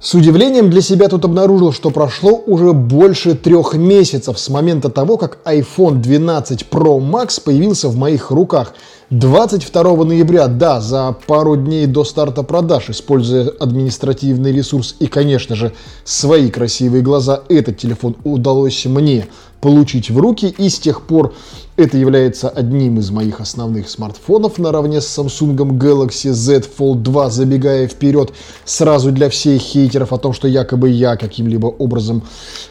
С удивлением для себя тут обнаружил, что прошло уже больше трех месяцев с момента того, как iPhone 12 Pro Max появился в моих руках. 22 ноября, да, за пару дней до старта продаж, используя административный ресурс и, конечно же, свои красивые глаза, этот телефон удалось мне получить в руки, и с тех пор это является одним из моих основных смартфонов наравне с Samsung Galaxy Z Fold 2, забегая вперед сразу для всех хейтеров о том, что якобы я каким-либо образом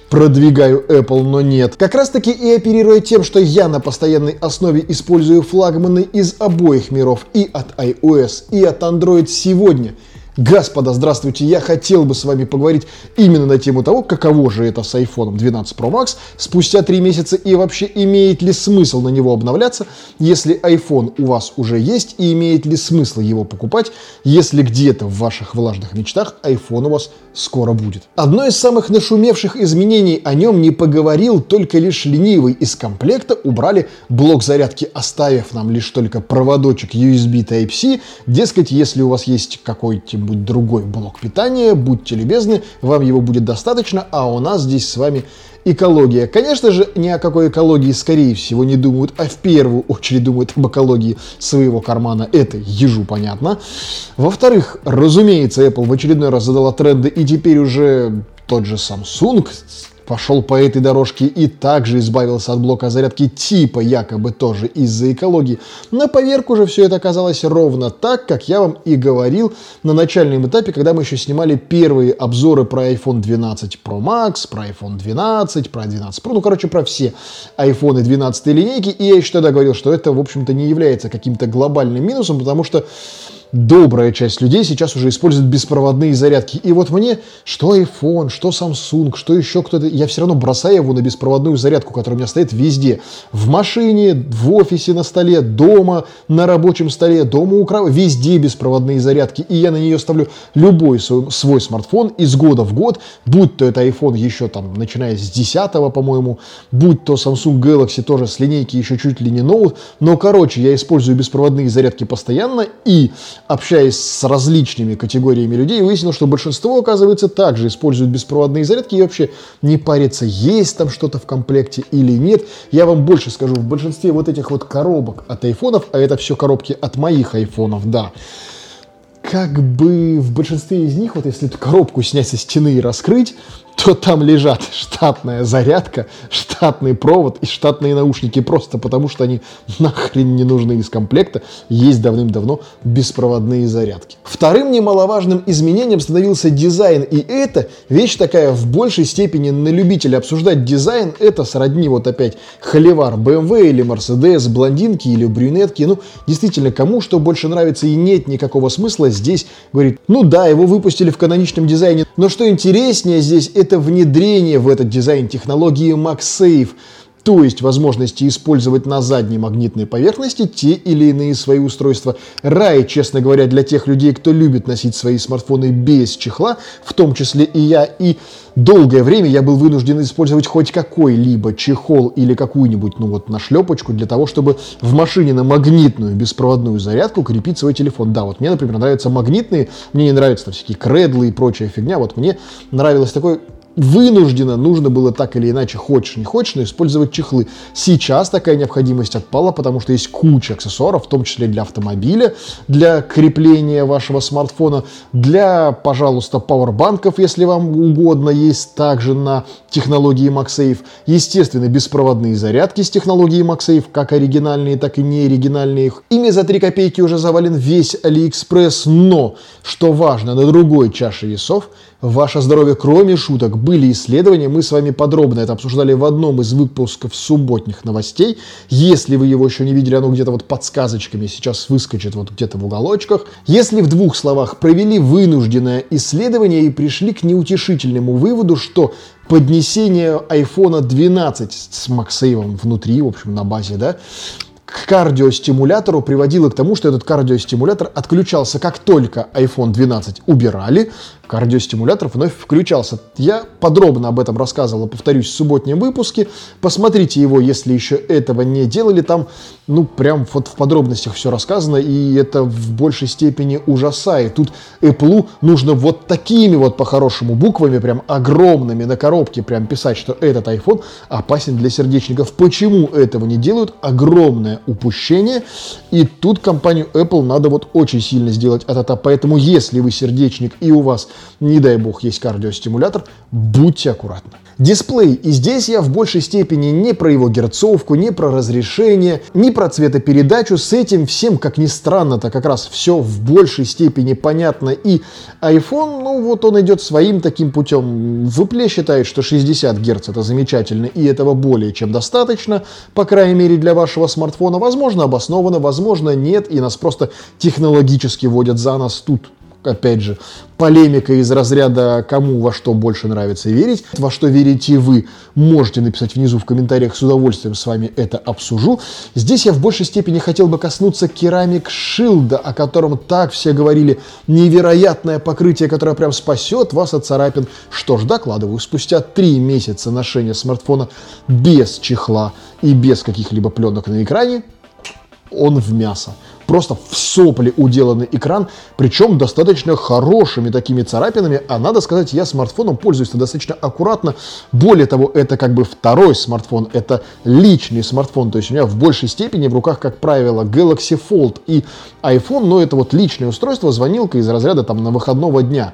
продвигаю Apple, но нет. Как раз таки и оперируя тем, что я на постоянной основе использую флагманы из обоих миров и от iOS, и от Android сегодня – Господа, здравствуйте, я хотел бы с вами поговорить именно на тему того, каково же это с iPhone 12 Pro Max спустя 3 месяца и вообще имеет ли смысл на него обновляться, если iPhone у вас уже есть и имеет ли смысл его покупать, если где-то в ваших влажных мечтах iPhone у вас скоро будет. Одно из самых нашумевших изменений о нем не поговорил только лишь ленивый. Из комплекта убрали блок зарядки, оставив нам лишь только проводочек USB Type-C. Дескать, если у вас есть какой-нибудь другой блок питания, будьте любезны, вам его будет достаточно, а у нас здесь с вами экология. Конечно же, ни о какой экологии, скорее всего, не думают, а в первую очередь думают об экологии своего кармана. Это ежу понятно. Во-вторых, разумеется, Apple в очередной раз задала тренды, и теперь уже тот же Samsung пошел по этой дорожке и также избавился от блока зарядки типа якобы тоже из-за экологии. На поверку же все это оказалось ровно так, как я вам и говорил на начальном этапе, когда мы еще снимали первые обзоры про iPhone 12 Pro Max, про iPhone 12, про 12 Pro, ну короче про все iPhone 12 линейки. И я еще тогда говорил, что это в общем-то не является каким-то глобальным минусом, потому что добрая часть людей сейчас уже использует беспроводные зарядки. И вот мне, что iPhone, что Samsung, что еще кто-то, я все равно бросаю его на беспроводную зарядку, которая у меня стоит везде. В машине, в офисе на столе, дома, на рабочем столе, дома у крава, везде беспроводные зарядки. И я на нее ставлю любой свой, свой смартфон из года в год, будь то это iPhone еще там, начиная с 10 по-моему, будь то Samsung Galaxy тоже с линейки еще чуть ли не ноут. Но, короче, я использую беспроводные зарядки постоянно и общаясь с различными категориями людей, выяснил, что большинство, оказывается, также используют беспроводные зарядки и вообще не парится, есть там что-то в комплекте или нет. Я вам больше скажу, в большинстве вот этих вот коробок от айфонов, а это все коробки от моих айфонов, да, как бы в большинстве из них, вот если эту коробку снять со стены и раскрыть, то там лежат штатная зарядка, штатный провод и штатные наушники, просто потому что они нахрен не нужны из комплекта, есть давным-давно беспроводные зарядки. Вторым немаловажным изменением становился дизайн, и это вещь такая в большей степени на любителя. Обсуждать дизайн это сродни вот опять холивар BMW или Mercedes, блондинки или брюнетки, ну действительно, кому что больше нравится и нет никакого смысла здесь говорить, ну да, его выпустили в каноничном дизайне, но что интереснее здесь, это это внедрение в этот дизайн технологии MagSafe, то есть возможности использовать на задней магнитной поверхности те или иные свои устройства. Рай, честно говоря, для тех людей, кто любит носить свои смартфоны без чехла, в том числе и я, и долгое время я был вынужден использовать хоть какой-либо чехол или какую-нибудь, ну вот, нашлепочку для того, чтобы в машине на магнитную беспроводную зарядку крепить свой телефон. Да, вот мне, например, нравятся магнитные, мне не нравятся там всякие кредлы и прочая фигня, вот мне нравилось такой вынужденно нужно было так или иначе, хочешь не хочешь, но использовать чехлы. Сейчас такая необходимость отпала, потому что есть куча аксессуаров, в том числе для автомобиля, для крепления вашего смартфона, для, пожалуйста, пауэрбанков, если вам угодно, есть также на технологии MagSafe. Естественно, беспроводные зарядки с технологией MagSafe, как оригинальные, так и неоригинальные. Ими за 3 копейки уже завален весь AliExpress, но, что важно, на другой чаше весов – Ваше здоровье, кроме шуток, были исследования, мы с вами подробно это обсуждали в одном из выпусков субботних новостей. Если вы его еще не видели, оно где-то вот под сказочками сейчас выскочит вот где-то в уголочках. Если в двух словах провели вынужденное исследование и пришли к неутешительному выводу, что поднесение iPhone 12 с MagSafe внутри, в общем, на базе, да, к кардиостимулятору приводило к тому, что этот кардиостимулятор отключался как только iPhone 12 убирали, кардиостимулятор вновь включался. Я подробно об этом рассказывал, повторюсь, в субботнем выпуске. Посмотрите его, если еще этого не делали. Там, ну, прям вот в подробностях все рассказано, и это в большей степени ужасает. Тут Apple нужно вот такими вот по-хорошему буквами, прям огромными на коробке прям писать, что этот iPhone опасен для сердечников. Почему этого не делают? Огромное упущение. И тут компанию Apple надо вот очень сильно сделать это. Поэтому, если вы сердечник и у вас не дай бог, есть кардиостимулятор, будьте аккуратны. Дисплей. И здесь я в большей степени не про его герцовку, не про разрешение, не про цветопередачу. С этим всем, как ни странно-то, как раз все в большей степени понятно. И iPhone, ну вот он идет своим таким путем. В Apple считает, что 60 Гц это замечательно, и этого более чем достаточно, по крайней мере для вашего смартфона. Возможно, обоснованно, возможно, нет, и нас просто технологически водят за нас тут опять же, полемика из разряда «кому во что больше нравится верить», во что верите вы, можете написать внизу в комментариях, с удовольствием с вами это обсужу. Здесь я в большей степени хотел бы коснуться керамик шилда, о котором так все говорили, невероятное покрытие, которое прям спасет вас от царапин. Что ж, докладываю, спустя три месяца ношения смартфона без чехла и без каких-либо пленок на экране, он в мясо просто в сопли уделанный экран, причем достаточно хорошими такими царапинами, а надо сказать, я смартфоном пользуюсь достаточно аккуратно. Более того, это как бы второй смартфон, это личный смартфон, то есть у меня в большей степени в руках, как правило, Galaxy Fold и iPhone, но это вот личное устройство, звонилка из разряда там на выходного дня.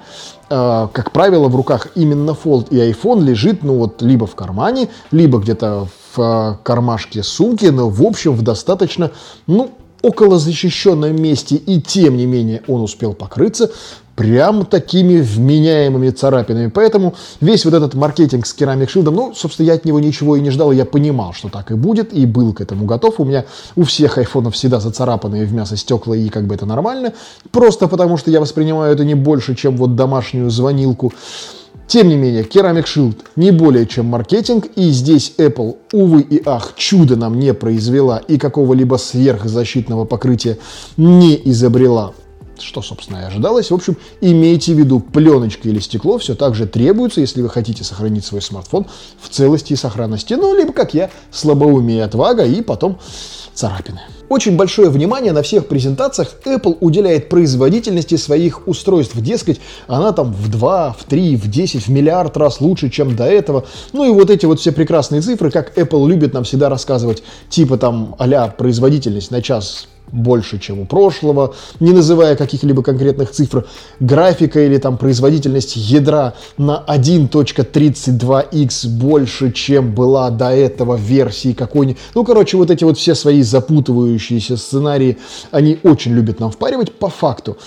Э, как правило, в руках именно Fold и iPhone лежит, ну вот, либо в кармане, либо где-то в э, кармашке сумки, но в общем в достаточно, ну, около защищенном месте, и тем не менее он успел покрыться прям такими вменяемыми царапинами. Поэтому весь вот этот маркетинг с керамик шилдом, ну, собственно, я от него ничего и не ждал, я понимал, что так и будет, и был к этому готов. У меня у всех айфонов всегда зацарапанные в мясо стекла, и как бы это нормально. Просто потому, что я воспринимаю это не больше, чем вот домашнюю звонилку. Тем не менее, Ceramic Shield не более чем маркетинг, и здесь Apple, увы и ах, чудо нам не произвела и какого-либо сверхзащитного покрытия не изобрела что, собственно, и ожидалось. В общем, имейте в виду, пленочка или стекло все так же требуется, если вы хотите сохранить свой смартфон в целости и сохранности. Ну, либо, как я, слабоумие и отвага, и потом царапины. Очень большое внимание на всех презентациях Apple уделяет производительности своих устройств. Дескать, она там в 2, в 3, в 10, в миллиард раз лучше, чем до этого. Ну и вот эти вот все прекрасные цифры, как Apple любит нам всегда рассказывать, типа там а производительность на час больше, чем у прошлого, не называя каких-либо конкретных цифр, графика или там производительность ядра на 1.32x больше, чем была до этого версии какой-нибудь. Ну, короче, вот эти вот все свои запутывающиеся сценарии, они очень любят нам впаривать по факту.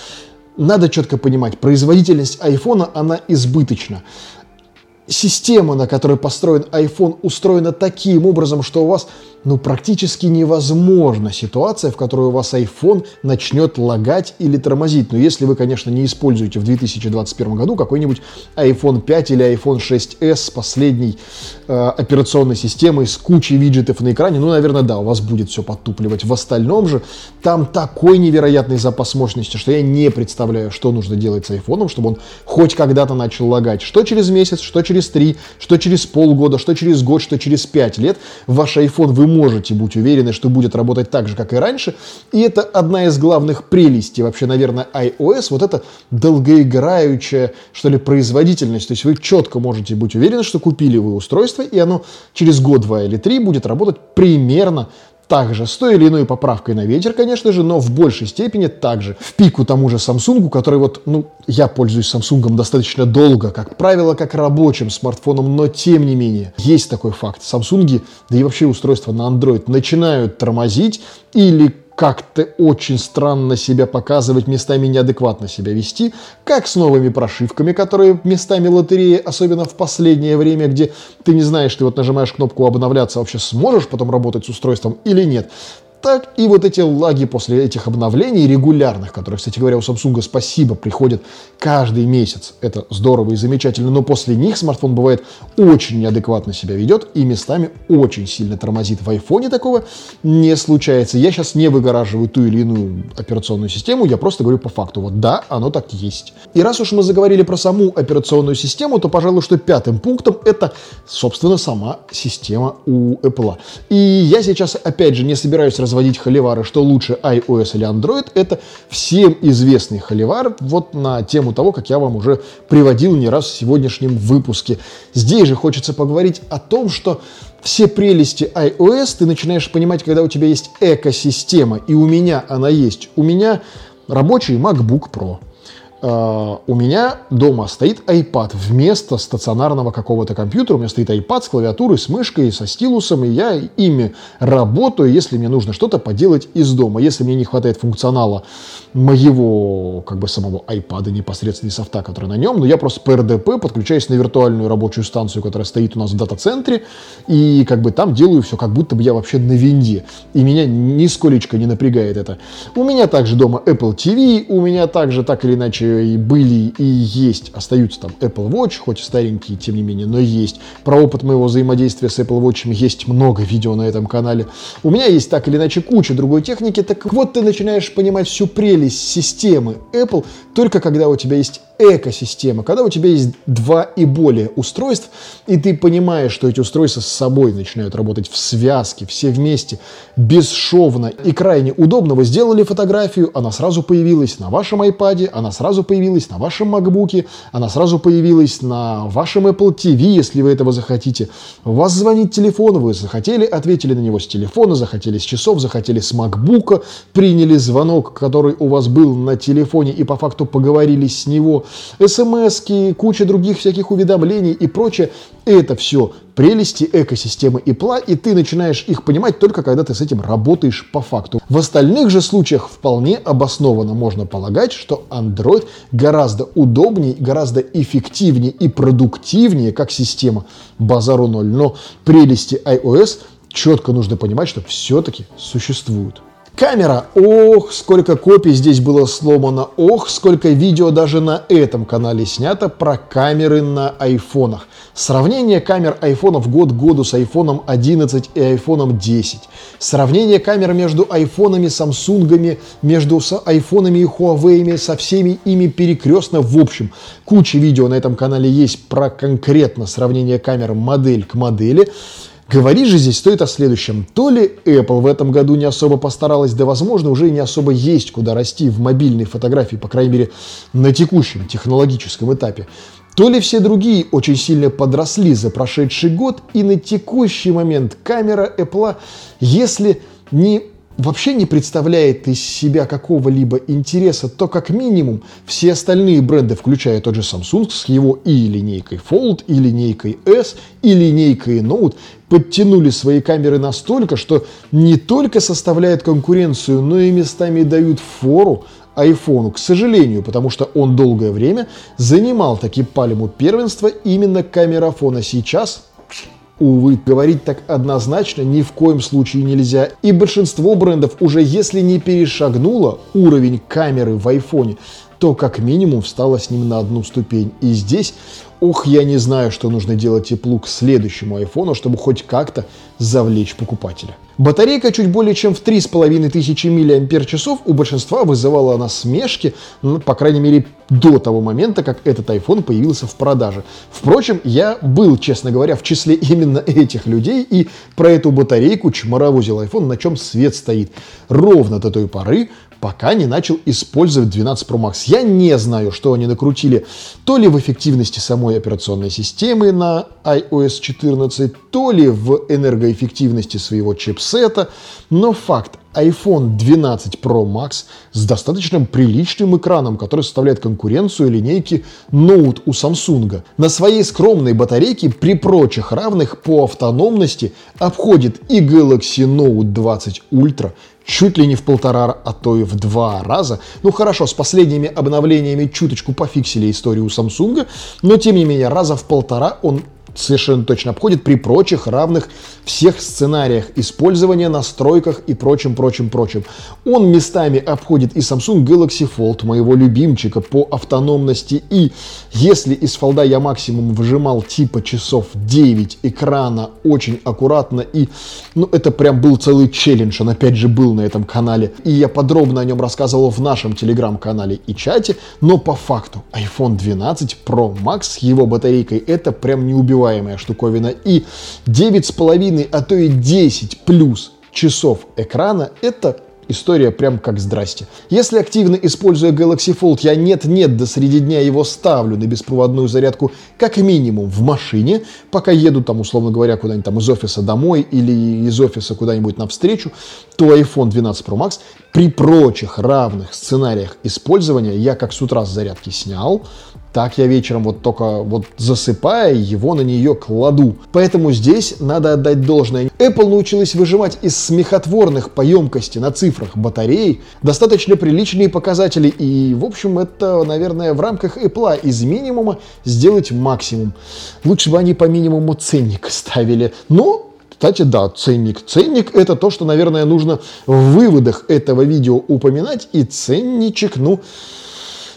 Надо четко понимать, производительность айфона, она избыточна система, на которой построен iPhone, устроена таким образом, что у вас ну, практически невозможна ситуация, в которой у вас iPhone начнет лагать или тормозить. Но если вы, конечно, не используете в 2021 году какой-нибудь iPhone 5 или iPhone 6s с последней э, операционной системой, с кучей виджетов на экране, ну, наверное, да, у вас будет все подтупливать. В остальном же там такой невероятный запас мощности, что я не представляю, что нужно делать с iPhone, чтобы он хоть когда-то начал лагать. Что через месяц, что через три, что через полгода, что через год, что через пять лет ваш iPhone вы можете быть уверены, что будет работать так же, как и раньше. И это одна из главных прелестей вообще, наверное, iOS, вот это долгоиграющая, что ли, производительность. То есть вы четко можете быть уверены, что купили вы устройство, и оно через год, два или три будет работать примерно также с той или иной поправкой на ветер, конечно же, но в большей степени также в пику тому же Samsung, который вот, ну, я пользуюсь Samsung достаточно долго, как правило, как рабочим смартфоном, но тем не менее, есть такой факт. Samsung, да и вообще устройства на Android начинают тормозить или как-то очень странно себя показывать, местами неадекватно себя вести, как с новыми прошивками, которые местами лотереи, особенно в последнее время, где ты не знаешь, ты вот нажимаешь кнопку обновляться, вообще сможешь потом работать с устройством или нет. Так и вот эти лаги после этих обновлений регулярных, которые, кстати говоря, у Samsung спасибо, приходят каждый месяц. Это здорово и замечательно, но после них смартфон бывает очень неадекватно себя ведет и местами очень сильно тормозит. В айфоне такого не случается. Я сейчас не выгораживаю ту или иную операционную систему, я просто говорю по факту. Вот да, оно так есть. И раз уж мы заговорили про саму операционную систему, то, пожалуй, что пятым пунктом это, собственно, сама система у Apple. И я сейчас, опять же, не собираюсь разводить холивары, что лучше iOS или Android. Это всем известный холивар вот на тему того, как я вам уже приводил не раз в сегодняшнем выпуске. Здесь же хочется поговорить о том, что все прелести iOS ты начинаешь понимать, когда у тебя есть экосистема, и у меня она есть. У меня рабочий MacBook Pro. Uh, у меня дома стоит iPad вместо стационарного какого-то компьютера. У меня стоит iPad с клавиатурой, с мышкой, со стилусом, и я ими работаю, если мне нужно что-то поделать из дома. Если мне не хватает функционала моего, как бы самого iPad непосредственно софта, который на нем, но я просто по RDP подключаюсь на виртуальную рабочую станцию, которая стоит у нас в дата-центре, и как бы там делаю все, как будто бы я вообще на винде. И меня нисколечко не напрягает это. У меня также дома Apple TV, у меня также так или иначе и были, и есть, остаются там Apple Watch, хоть и старенькие, тем не менее, но есть. Про опыт моего взаимодействия с Apple Watch есть много видео на этом канале. У меня есть так или иначе куча другой техники, так вот ты начинаешь понимать всю прелесть системы Apple только когда у тебя есть экосистема, когда у тебя есть два и более устройств, и ты понимаешь, что эти устройства с собой начинают работать в связке, все вместе, бесшовно и крайне удобно. Вы сделали фотографию, она сразу появилась на вашем iPad, она сразу появилась на вашем MacBook, она сразу появилась на вашем Apple TV, если вы этого захотите. У вас звонит телефон, вы захотели, ответили на него с телефона, захотели с часов, захотели с MacBook, приняли звонок, который у вас был на телефоне, и по факту поговорили с него смс куча других всяких уведомлений и прочее. Это все прелести экосистемы ИПЛА, и ты начинаешь их понимать только когда ты с этим работаешь по факту. В остальных же случаях вполне обоснованно можно полагать, что Android гораздо удобнее, гораздо эффективнее и продуктивнее как система базару ноль. Но прелести iOS четко нужно понимать, что все-таки существуют. Камера. Ох, сколько копий здесь было сломано. Ох, сколько видео даже на этом канале снято про камеры на айфонах. Сравнение камер айфонов год году с айфоном 11 и айфоном 10. Сравнение камер между айфонами, самсунгами, между айфонами и Huawei, со всеми ими перекрестно. В общем, куча видео на этом канале есть про конкретно сравнение камер модель к модели. Говорить же здесь стоит о следующем. То ли Apple в этом году не особо постаралась, да, возможно, уже и не особо есть куда расти в мобильной фотографии, по крайней мере, на текущем технологическом этапе, то ли все другие очень сильно подросли за прошедший год, и на текущий момент камера Apple, если не вообще не представляет из себя какого-либо интереса, то как минимум все остальные бренды, включая тот же Samsung с его и линейкой Fold, и линейкой S, и линейкой Note, подтянули свои камеры настолько, что не только составляют конкуренцию, но и местами дают фору айфону, к сожалению, потому что он долгое время занимал таки пальму первенства именно камерафона. Сейчас Увы, говорить так однозначно ни в коем случае нельзя. И большинство брендов уже если не перешагнуло уровень камеры в айфоне, то как минимум встала с ним на одну ступень. И здесь Ох, я не знаю, что нужно делать теплу к следующему айфону, чтобы хоть как-то завлечь покупателя. Батарейка чуть более чем в 3500 мАч у большинства вызывала насмешки, ну, по крайней мере, до того момента, как этот iPhone появился в продаже. Впрочем, я был, честно говоря, в числе именно этих людей, и про эту батарейку чморовозил iPhone, на чем свет стоит. Ровно до той поры, пока не начал использовать 12 Pro Max. Я не знаю, что они накрутили то ли в эффективности самой операционной системы на iOS 14, то ли в энергоэффективности своего чипсета, но факт, iPhone 12 Pro Max с достаточно приличным экраном, который составляет конкуренцию линейки Note у Samsung. На своей скромной батарейке при прочих равных по автономности обходит и Galaxy Note 20 Ultra, чуть ли не в полтора, а то и в два раза. Ну хорошо, с последними обновлениями чуточку пофиксили историю Samsung, но тем не менее раза в полтора он совершенно точно обходит при прочих равных всех сценариях использования, настройках и прочим, прочим, прочим. Он местами обходит и Samsung Galaxy Fold, моего любимчика по автономности. И если из фолда я максимум выжимал типа часов 9 экрана очень аккуратно и, ну, это прям был целый челлендж, он опять же был на этом канале. И я подробно о нем рассказывал в нашем телеграм-канале и чате, но по факту iPhone 12 Pro Max с его батарейкой это прям неубиваемая штуковина. И 9,5, а то и 10 плюс часов экрана это История прям как здрасте. Если активно используя Galaxy Fold, я нет-нет, до среди дня его ставлю на беспроводную зарядку как минимум в машине, пока еду там, условно говоря, куда-нибудь там из офиса домой или из офиса куда-нибудь навстречу, то iPhone 12 Pro Max при прочих равных сценариях использования я как с утра с зарядки снял, так я вечером вот только вот засыпая его на нее кладу. Поэтому здесь надо отдать должное. Apple научилась выживать из смехотворных по емкости на цифрах батареи достаточно приличные показатели. И, в общем, это, наверное, в рамках Apple из минимума сделать максимум. Лучше бы они по минимуму ценник ставили. Но кстати, да, ценник. Ценник это то, что, наверное, нужно в выводах этого видео упоминать. И ценничек, ну,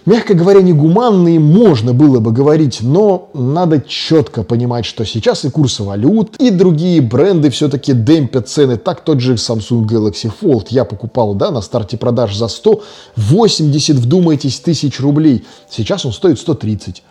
мягко говоря, негуманные можно было бы говорить, но надо четко понимать, что сейчас и курсы валют, и другие бренды все-таки демпят цены. Так тот же Samsung Galaxy Fold я покупал да, на старте продаж за 180, вдумайтесь, тысяч рублей. Сейчас он стоит 130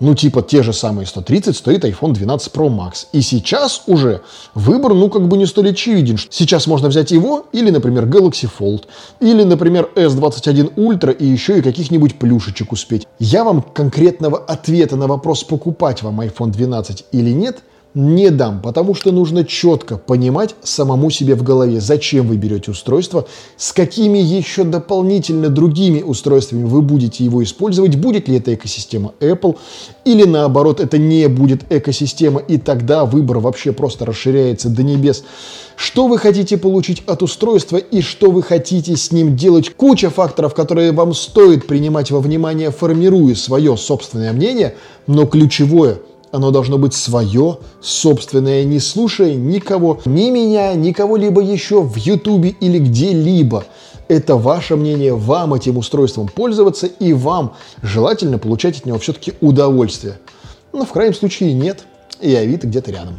ну, типа те же самые 130 стоит iPhone 12 Pro Max. И сейчас уже выбор, ну, как бы не столь очевиден. Сейчас можно взять его или, например, Galaxy Fold, или, например, S21 Ultra и еще и каких-нибудь плюшечек успеть. Я вам конкретного ответа на вопрос, покупать вам iPhone 12 или нет – не дам, потому что нужно четко понимать самому себе в голове, зачем вы берете устройство, с какими еще дополнительно другими устройствами вы будете его использовать, будет ли это экосистема Apple или наоборот это не будет экосистема, и тогда выбор вообще просто расширяется до небес. Что вы хотите получить от устройства и что вы хотите с ним делать. Куча факторов, которые вам стоит принимать во внимание, формируя свое собственное мнение, но ключевое – оно должно быть свое, собственное, не слушая никого, ни меня, ни кого-либо еще в Ютубе или где-либо. Это ваше мнение, вам этим устройством пользоваться и вам желательно получать от него все-таки удовольствие. Но в крайнем случае нет, и Авито где-то рядом.